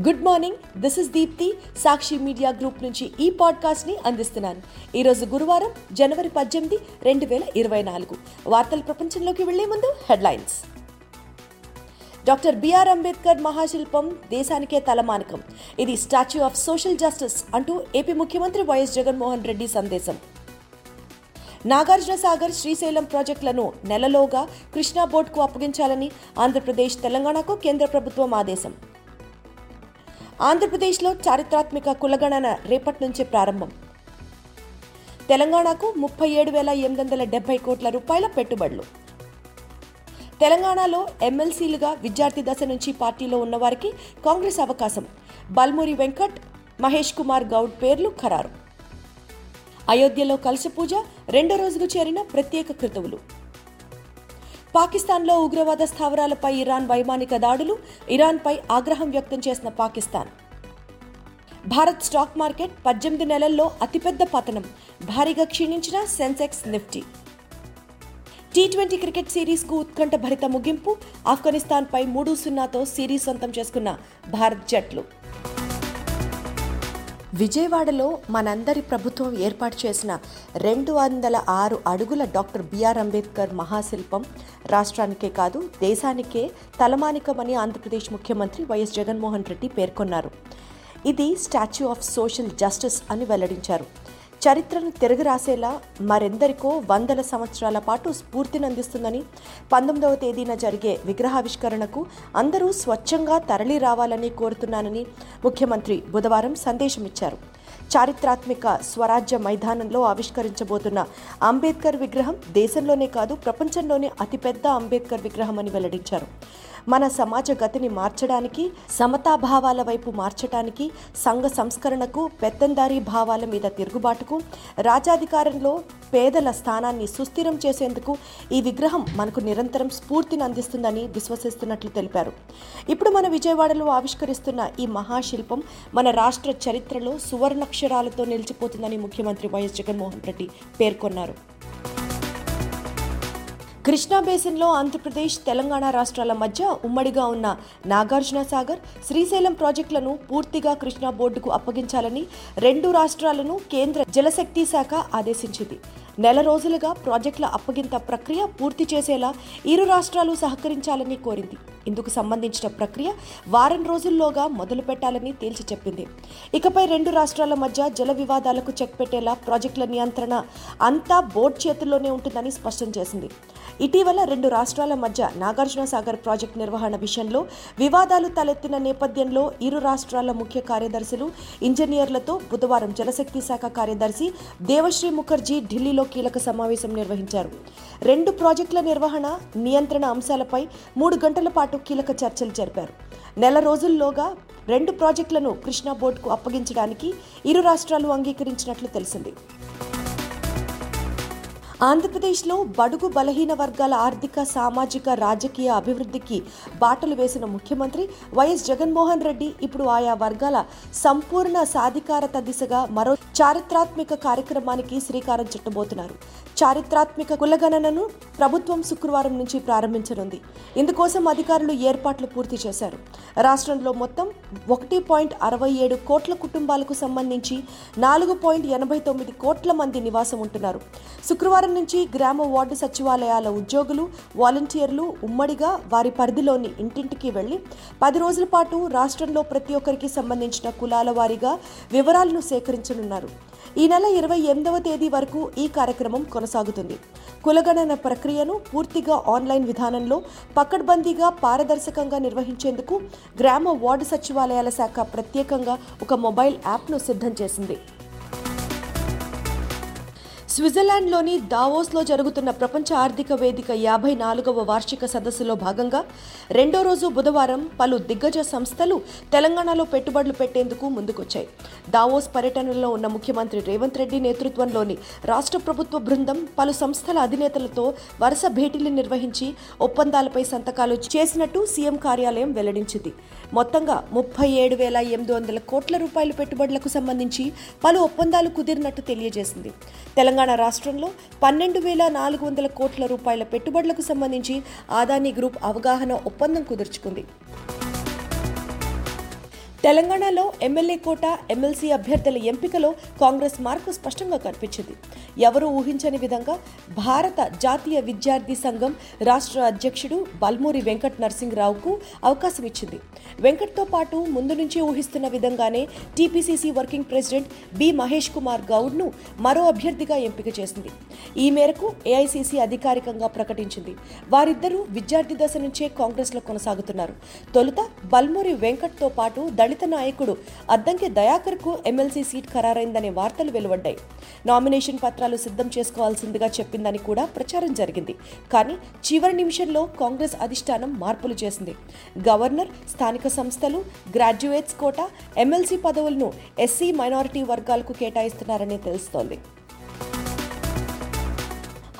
Good morning this is Deepti Sakshi media group నుంచి ఈ పాడ్కాస్ట్ని అందిస్తున్నాను. ఈరోజు గురువారం జనవరి పద్దెనిమిది రెండు వేల ఇరవై నాలుగు. వార్తల ప్రపంచంలోకి వెళ్ళే ముందు headlines. Doctor B R Ambedkar మహాశిల్పం దేశానికే తలమానికం. ఇది స్టాచ్యూ ఆఫ్ సోషల్ జస్టిస్ అంటూ ఏపీ ముఖ్యమంత్రి వైఎస్ జగన్మోహన్ రెడ్డి సందేశం. నాగార్జున సాగర్ శ్రీశైలం ప్రాజెక్టులను నెలలోగా కృష్ణా బోర్డుకు అప్పగించాలని ఆంధ్రప్రదేశ్ తెలంగాణకు కేంద్ర ప్రభుత్వం ఆదేశం. ఆంధ్రప్రదేశ్లో చారిత్రాత్మక కులగణన రేపటి నుంచే ప్రారంభం. తెలంగాణకు ముప్పై ఏడు వేల ఎనిమిది వందల డెబ్బై కోట్ల రూపాయల పెట్టుబడులు. తెలంగాణలో ఎమ్మెల్సీలుగా విద్యార్థి దశ నుంచి పార్టీలో ఉన్నవారికి కాంగ్రెస్ అవకాశం. బల్మూరి వెంకట్ మహేష్ కుమార్ గౌడ్ పేర్లు ఖరారు. అయోధ్యలో కలశ పూజ రెండో రోజుకు చేరిన ప్రత్యేక కృతువులు. పాకిస్తాన్లో ఉగ్రవాద స్థావరాలపై ఇరాన్ వైమానిక దాడులు ఇరాన్పై ఆగ్రహం వ్యక్తం చేసిన పాకిస్తాన్. భారత్ స్టాక్ మార్కెట్ పద్దెనిమిది నెలల్లో అతిపెద్ద పతనం. భారీగా క్షీణించిన Sensex Nifty. T twenty cricket సిరీస్కు ఉత్కంఠ భరిత ముగింపు ఆఫ్ఘనిస్తాన్పై మూడు సున్నాతో సిరీస్ సొంతం చేసుకున్న భారత్ జట్లు. విజయవాడలో మనందరి ప్రభుత్వం ఏర్పాటు చేసిన రెండు వందల ఆరు అడుగుల డాక్టర్ బిఆర్ అంబేద్కర్ మహాశిల్పం రాష్ట్రానికే కాదు దేశానికే తలమానికమని ఆంధ్రప్రదేశ్ ముఖ్యమంత్రి వైఎస్ జగన్మోహన్ రెడ్డి పేర్కొన్నారు. ఇది స్టాచ్యూ ఆఫ్ సోషల్ జస్టిస్ అని వెల్లడించారు. చరిత్రను తిరగరాసేలా మరెందరికో వందల సంవత్సరాల పాటు స్ఫూర్తినందిస్తుందని పంతొమ్మిదవ తేదీన జరిగే విగ్రహావిష్కరణకు అందరూ స్వచ్ఛంగా తరలి రావాలని కోరుతున్నానని ముఖ్యమంత్రి బుధవారం సందేశమిచ్చారు. చారిత్రాత్మక స్వరాజ్య మైదానంలో ఆవిష్కరించబోతున్న అంబేద్కర్ విగ్రహం దేశంలోనే కాదు ప్రపంచంలోనే అతిపెద్ద అంబేద్కర్ విగ్రహం అని వెల్లడించారు. మన సమాజ గతిని మార్చడానికి సమతాభావాల వైపు మార్చడానికి సంఘ సంస్కరణకు పెత్తందారీ భావాల మీద తిరుగుబాటుకు రాజాధికారంలో పేదల స్థానాన్ని సుస్థిరం చేసేందుకు ఈ విగ్రహం మనకు నిరంతరం స్ఫూర్తిని అందిస్తుందని విశ్వసిస్తున్నట్లు తెలిపారు. ఇప్పుడు మన విజయవాడలో ఆవిష్కరిస్తున్న ఈ మహాశిల్పం మన రాష్ట్ర చరిత్రలో సువర్ణ అక్షరాలతో నిలిచిపోతుందని ముఖ్యమంత్రి వైఎస్ జగన్మోహన్ రెడ్డి పేర్కొన్నారు. కృష్ణా బేసిన్లో ఆంధ్రప్రదేశ్ తెలంగాణ రాష్ట్రాల మధ్య ఉమ్మడిగా ఉన్న నాగార్జున సాగర్ శ్రీశైలం ప్రాజెక్టులను పూర్తిగా కృష్ణా బోర్డుకు అప్పగించాలని రెండు రాష్ట్రాలను కేంద్ర జలశక్తి శాఖ ఆదేశించింది. నెల రోజులుగా ప్రాజెక్టుల అప్పగింత ప్రక్రియ పూర్తి చేసేలా ఇరు రాష్ట్రాలు సహకరించాలని కోరింది. ఇందుకు సంబంధించిన ప్రక్రియ వారం రోజుల్లోగా మొదలు పెట్టాలని తేల్చి చెప్పింది. ఇకపై రెండు రాష్ట్రాల మధ్య జల వివాదాలకు చెక్ పెట్టేలా ప్రాజెక్టుల నియంత్రణ అంతా బోర్డు చేతుల్లోనే ఉంటుందని స్పష్టం చేసింది. ఇటీవల రెండు రాష్ట్రాల మధ్య నాగార్జున సాగర్ ప్రాజెక్టు నిర్వహణ విషయంలో వివాదాలు తలెత్తిన నేపథ్యంలో ఇరు రాష్ట్రాల ముఖ్య కార్యదర్శులు ఇంజనీర్లతో బుధవారం జలశక్తి శాఖ కార్యదర్శి దేవశ్రీ ముఖర్జీ ఢిల్లీలో కీలక సమావేశం నిర్వహించారు. రెండు ప్రాజెక్టుల నిర్వహణ నియంత్రణ అంశాలపై మూడు గంటల పాటు కీలక చర్చలు జరిపారు. నెల రోజుల్లోగా రెండు ప్రాజెక్టులను కృష్ణా బోర్డుకు అప్పగించడానికి ఇరు రాష్ట్రాలు అంగీకరించినట్లు తెలిసింది. ఆంధ్రప్రదేశ్లో బడుగు బలహీన వర్గాల ఆర్థిక సామాజిక రాజకీయ అభివృద్ధికి బాటలు వేసిన ముఖ్యమంత్రి వైఎస్ జగన్మోహన్ రెడ్డి ఇప్పుడు ఆయా వర్గాల సంపూర్ణ సాధికారత దిశగా మరో చారిత్రాత్మక కార్యక్రమానికి శ్రీకారం చుట్టబోతున్నారు. చారిత్రాత్మక కులగణనను ప్రభుత్వం శుక్రవారం నుంచి ప్రారంభించనుంది. ఇందుకోసం అధికారులు ఏర్పాట్లు పూర్తి చేశారు. రాష్ట్రంలో మొత్తం ఒకటి పాయింట్ అరవై ఏడు కోట్ల కుటుంబాలకు సంబంధించి నాలుగు పాయింట్ ఎనభై తొమ్మిది కోట్ల మంది నివాసం ఉంటున్నారు. శుక్రవారం నుంచి గ్రామ వార్డు సచివాలయాల ఉద్యోగులు వాలంటీర్లు ఉమ్మడిగా వారి పరిధిలోని ఇంటింటికి వెళ్ళి పది రోజుల పాటు రాష్ట్రంలో ప్రతి ఒక్కరికి సంబంధించిన కులాల వారీగా వివరాలను సేకరించనున్నారు. ఈ నెల ఇరవై ఎనిమిదవ తేదీ వరకు ఈ కార్యక్రమం కొనసాగుతుంది. కులగణన ప్రక్రియను పూర్తిగా ఆన్లైన్ విధానంలో పకడ్బందీగా పారదర్శకంగా నిర్వహించేందుకు గ్రామ వార్డు సచివాలయాల శాఖ ప్రత్యేకంగా ఒక మొబైల్ యాప్ను సిద్ధం చేసింది. స్విట్జర్లాండ్లోని దావోస్లో జరుగుతున్న ప్రపంచ ఆర్థిక వేదిక యాభై నాలుగవ వార్షిక సదస్సులో భాగంగా రెండో రోజు బుధవారం పలు దిగ్గజ సంస్థలు తెలంగాణలో పెట్టుబడులు పెట్టేందుకు ముందుకొచ్చాయి. దావోస్ పర్యటనలో ఉన్న ముఖ్యమంత్రి రేవంత్ రెడ్డి నేతృత్వంలోని రాష్ట్ర ప్రభుత్వ బృందం పలు సంస్థల అధినేతలతో వరుస భేటీలు నిర్వహించి ఒప్పందాలపై సంతకాలు చేసినట్టు సీఎం కార్యాలయం వెల్లడించింది. మొత్తంగా ముప్పై ఏడు వేల ఎనిమిది వందల కోట్ల రూపాయల పెట్టుబడులకు సంబంధించి పలు ఒప్పందాలు కుదిరినట్టు తెలియజేసింది. తెలంగాణ రాష్ట్రంలో పన్నెండు వేల నాలుగు వందల కోట్ల రూపాయల పెట్టుబడులకు సంబంధించి ఆదాని గ్రూప్ అవగాహన ఒప్పందం కుదుర్చుకుంది. తెలంగాణలో ఎమ్మెల్యే కోట ఎమ్మెల్సీ అభ్యర్థుల ఎంపికలో కాంగ్రెస్ మార్పు స్పష్టంగా కనిపించింది. ఎవరూ ఊహించని విధంగా భారత జాతీయ విద్యార్థి సంఘం రాష్ట్ర అధ్యక్షుడు బల్మూరి వెంకట్ నరసింహరావుకు అవకాశం ఇచ్చింది. వెంకట్తో పాటు ముందు నుంచే ఊహిస్తున్న విధంగానే TPCC working president B Mahesh Kumar గౌడ్ను మరో అభ్యర్థిగా ఎంపిక చేసింది. ఈ మేరకు ఏఐసీసీ అధికారికంగా ప్రకటించింది. వారిద్దరూ విద్యార్థి దశ నుంచే కాంగ్రెస్లో కొనసాగుతున్నారు. తొలుత బల్మూరి వెంకట్తో పాటు దళిత నాయకుడు అద్దంకి దయాకర్కు ఎమ్మెల్సీ సీట్ ఖరారైందనే వార్తలు వెలువడ్డాయి. నామినేషన్ పత్రాలు సిద్ధం చేసుకోవాల్సిందిగా చెప్పిందని కూడా ప్రచారం జరిగింది. కానీ చివరి నిమిషంలో కాంగ్రెస్ అధిష్టానం మార్పులు చేసింది. గవర్నర్ స్థానిక సంస్థలు గ్రాడ్యుయేట్స్ కోట ఎమ్మెల్సీ పదవులను ఎస్సీ మైనారిటీ వర్గాలకు కేటాయిస్తున్నారని తెలుస్తోంది.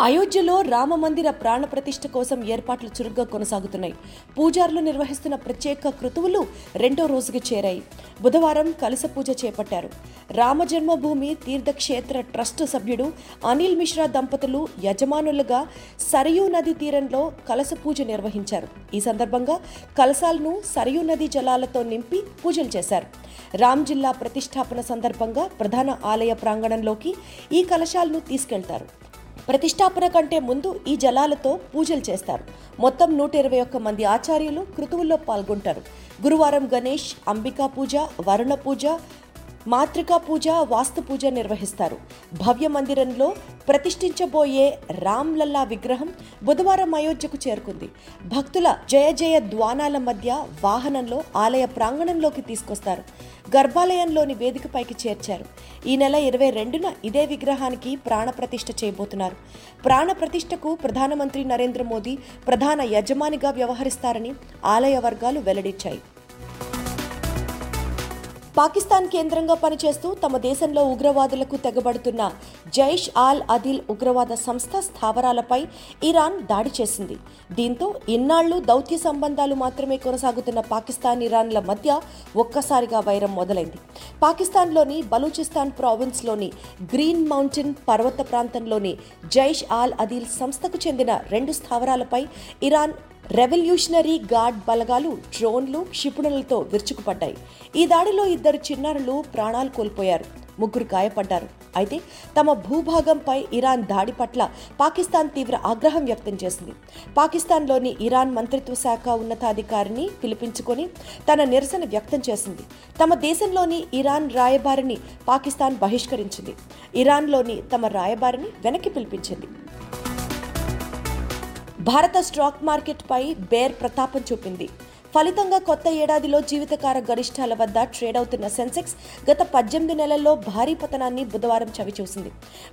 అయోధ్యలో రామ మందిర ప్రాణ ప్రతిష్ఠ కోసం ఏర్పాట్లు చురుగ్గా కొనసాగుతున్నాయి. పూజారులు నిర్వహిస్తున్న ప్రత్యేక కృతువులు రెండో రోజుకి చేరాయి. బుధవారం కలస పూజ చేపట్టారు. రామ జన్మభూమి తీర్థక్షేత్ర ట్రస్ట్ సభ్యుడు అనిల్ మిశ్రా దంపతులు యజమానులుగా సరయూ నది తీరంలో కలస పూజ నిర్వహించారు. ఈ సందర్భంగా కలసాలను సరయూ నది జలాలతో నింపి పూజలు చేశారు. రామ్ జిల్లా ప్రతిష్టాపన సందర్భంగా ప్రధాన ఆలయ ప్రాంగణంలోకి ఈ కలశాలను తీసుకెళ్తారు. ప్రతిష్టాపన కంటే ముందు ఈ జలాలతో పూజలు చేస్తారు. మొత్తం నూట ఇరవై ఒక్క మంది ఆచార్యులు కృతువుల్లో పాల్గొంటారు. గురువారం గణేష్ అంబికా పూజ వరుణ పూజ మాతృకా పూజ వాస్తు పూజ నిర్వహిస్తారు. భవ్య మందిరంలో ప్రతిష్ఠించబోయే రామ్లల్లా విగ్రహం బుధవారం అయోధ్యకు చేరుకుంది. భక్తుల జయ జయ ద్వానాల మధ్య వాహనంలో ఆలయ ప్రాంగణంలోకి తీసుకొస్తారు. గర్భాలయంలోని వేదికపైకి చేర్చారు. ఈ నెల ఇరవై రెండున ఇదే విగ్రహానికి ప్రాణ ప్రతిష్ఠ చేయబోతున్నారు. ప్రాణప్రతిష్ఠకు ప్రధానమంత్రి నరేంద్ర మోదీ ప్రధాన యజమానిగా వ్యవహరిస్తారని ఆలయ వర్గాలు వెల్లడించాయి. పాకిస్తాన్ కేంద్రంగా పనిచేస్తూ తమ దేశంలో ఉగ్రవాదులకు తెగబడుతున్న జైష్ ఆల్ అదిల్ ఉగ్రవాద సంస్థ స్థావరాలపై ఇరాన్ దాడి చేసింది. దీంతో ఇన్నాళ్ళు దౌత్య సంబంధాలు మాత్రమే కొనసాగుతున్న పాకిస్తాన్ ఇరాన్ల మధ్య ఒక్కసారిగా వైరం మొదలైంది. పాకిస్తాన్లోని బలూచిస్తాన్ ప్రావిన్స్లోని గ్రీన్ మౌంటైన్ పర్వత ప్రాంతంలోని జైష్ ఆల్ అదిల్ సంస్థకు చెందిన రెండు స్థావరాలపై ఇరాన్ రెవల్యూషనరీ గార్డ్ బలగాలు డ్రోన్లు క్షిపణులతో విరుచుకుపడ్డాయి. ఈ దాడిలో ఇద్దరు చిన్నారులు ప్రాణాలు కోల్పోయారు. ముగ్గురు గాయపడ్డారు. అయితే తమ భూభాగంపై ఇరాన్ దాడి పట్ల పాకిస్తాన్ తీవ్ర ఆగ్రహం వ్యక్తం చేసింది. పాకిస్తాన్లోని ఇరాన్ మంత్రిత్వ శాఖ ఉన్నతాధికారిని పిలిపించుకొని తన నిరసన వ్యక్తం చేసింది. తమ దేశంలోని ఇరాన్ రాయబారిని పాకిస్తాన్ బహిష్కరించింది. ఇరాన్లోని తమ రాయబారిని వెనక్కి పిలిపించింది. భారత స్టాక్ మార్కెట్పై బేర్ ప్రతాపం చూపింది. ఫలితంగా కొత్త ఏడాదిలో జీవితకాల గరిష్టాల వద్ద ట్రేడ్ అవుతున్న సెన్సెక్స్ గత పద్దెనిమిది నెలల్లో భారీ పతనాన్ని బుధవారం చవిచూసింది.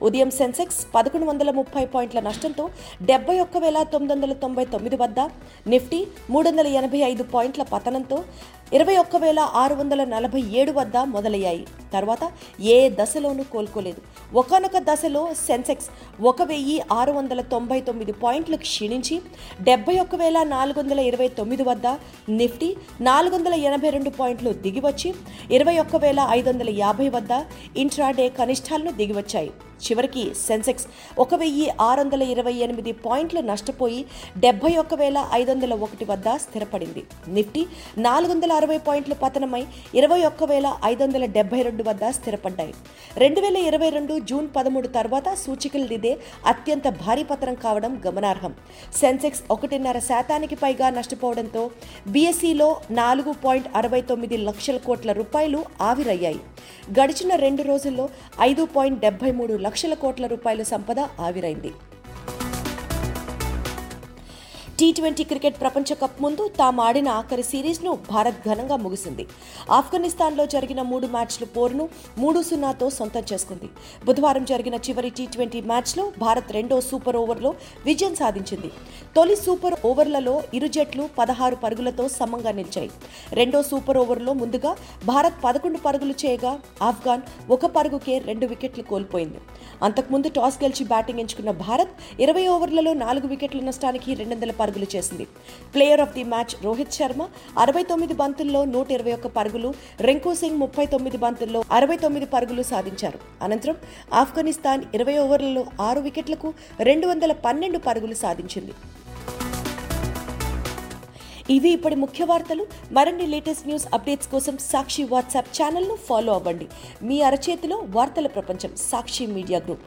ఉదయం సెన్సెక్స్ పదకొండు వందల ముప్పై పాయింట్ల నష్టంతో డెబ్బై ఒక్క వేల తొమ్మిది వందల తొంభై తొమ్మిది వద్ద నిఫ్టీ మూడు వందల ఎనభై ఐదు పాయింట్ల పతనంతో ఇరవై ఒక్క వేల ఆరు వందల నలభై ఏడు వద్ద మొదలయ్యాయి. తర్వాత ఏ దశలోనూ కోలుకోలేదు. ఒకనొక దశలో సెన్సెక్స్ ఒక వెయ్యి ఆరు వందల తొంభై తొమ్మిది పాయింట్లు క్షీణించి డెబ్బై ఒక్క వేల నాలుగు వందల ఇరవై తొమ్మిది వద్ద నిఫ్టీ నాలుగు వందల ఎనభై రెండు పాయింట్లు దిగివచ్చి ఇరవై ఒక్క వేల ఐదు వందల యాభై వద్ద ఇంట్రాడే కనిష్టాలను దిగివచ్చాయి. చివరికి సెన్సెక్స్. ఒక వెయ్యి ఆరు వందల ఇరవై ఎనిమిది పాయింట్లు నష్టపోయి డెబ్బై ఒక్క వేల ఐదు వందల ఒకటి వద్ద స్థిరపడింది. నిఫ్టీ నాలుగు వందల అరవై పాయింట్లు పతనమై ఇరవై ఒక్క వేల ఐదు వందల డెబ్బై రెండు వద్ద స్థిరపడ్డాయి. రెండు వేల ఇరవై రెండు జూన్ పదమూడు తర్వాత సూచికలు దిదే అత్యంత భారీ పతనం కావడం గమనార్హం. సెన్సెక్స్ ఒకటిన్నర శాతానికి పైగా నష్టపోవడంతో బీఎస్ఈలో నాలుగు పాయింట్ అరవై తొమ్మిది లక్షల కోట్ల రూపాయలు ఆవిరయ్యాయి. గడిచిన రెండు రోజుల్లో ఐదు పాయింట్ డెబ్బై మూడు లక్షల కోట్ల రూపాయల సంపద ఆవిరైంది. టీ ట్వంటీ క్రికెట్ ప్రపంచ కప్ ముందు తాము ఆడిన ఆఖరి సిరీస్ను భారత్ ఘనంగా ముగిసింది. ఆఫ్ఘనిస్తాన్లో జరిగిన మూడు మ్యాచ్లు పోరును మూడు సున్నాతో సొంతం చేసుకుంది. బుధవారం జరిగిన చివరి టీ ట్వంటీ మ్యాచ్లో భారత్ రెండో సూపర్ ఓవర్లో విజయం సాధించింది. తొలి సూపర్ ఓవర్లలో ఇరు జట్లు పదహారు పరుగులతో సమంగా నిలిచాయి. రెండో సూపర్ ఓవర్లో ముందుగా భారత్ పదకొండు పరుగులు చేయగా ఆఫ్ఘాన్ ఒక పరుగుకే రెండు వికెట్లు కోల్పోయింది. అంతకుముందు టాస్ గెలిచి బ్యాటింగ్ ఎంచుకున్న భారత్ ఇరవై ఓవర్లలో నాలుగు వికెట్ల నష్టానికి రెండు వందల పరుగులు చేసింది. Player of the match Rohit Sharma అరవై తొమ్మిది బంతుల్లో నూట ఇరవై ఒక్క పరుగులు రింకు సింగ్ ముప్పై తొమ్మిది బంతుల్లో అరవై తొమ్మిది పరుగులు సాధించారు. అనంతరం ఆఫ్ఘనిస్తాన్ ఇరవై ఓవర్లలో ఆరు వికెట్లకు రెండు వందల పన్నెండు పరుగులు సాధించింది. ఇవి ఇప్పటి ముఖ్య వార్తలు. మరిన్ని లేటెస్ట్ న్యూస్ అప్డేట్స్ కోసం సాక్షి వాట్సాప్ ఛానల్ను ఫాలో అవ్వండి. మీ అరచేతిలో వార్తల ప్రపంచం సాక్షి మీడియా గ్రూప్.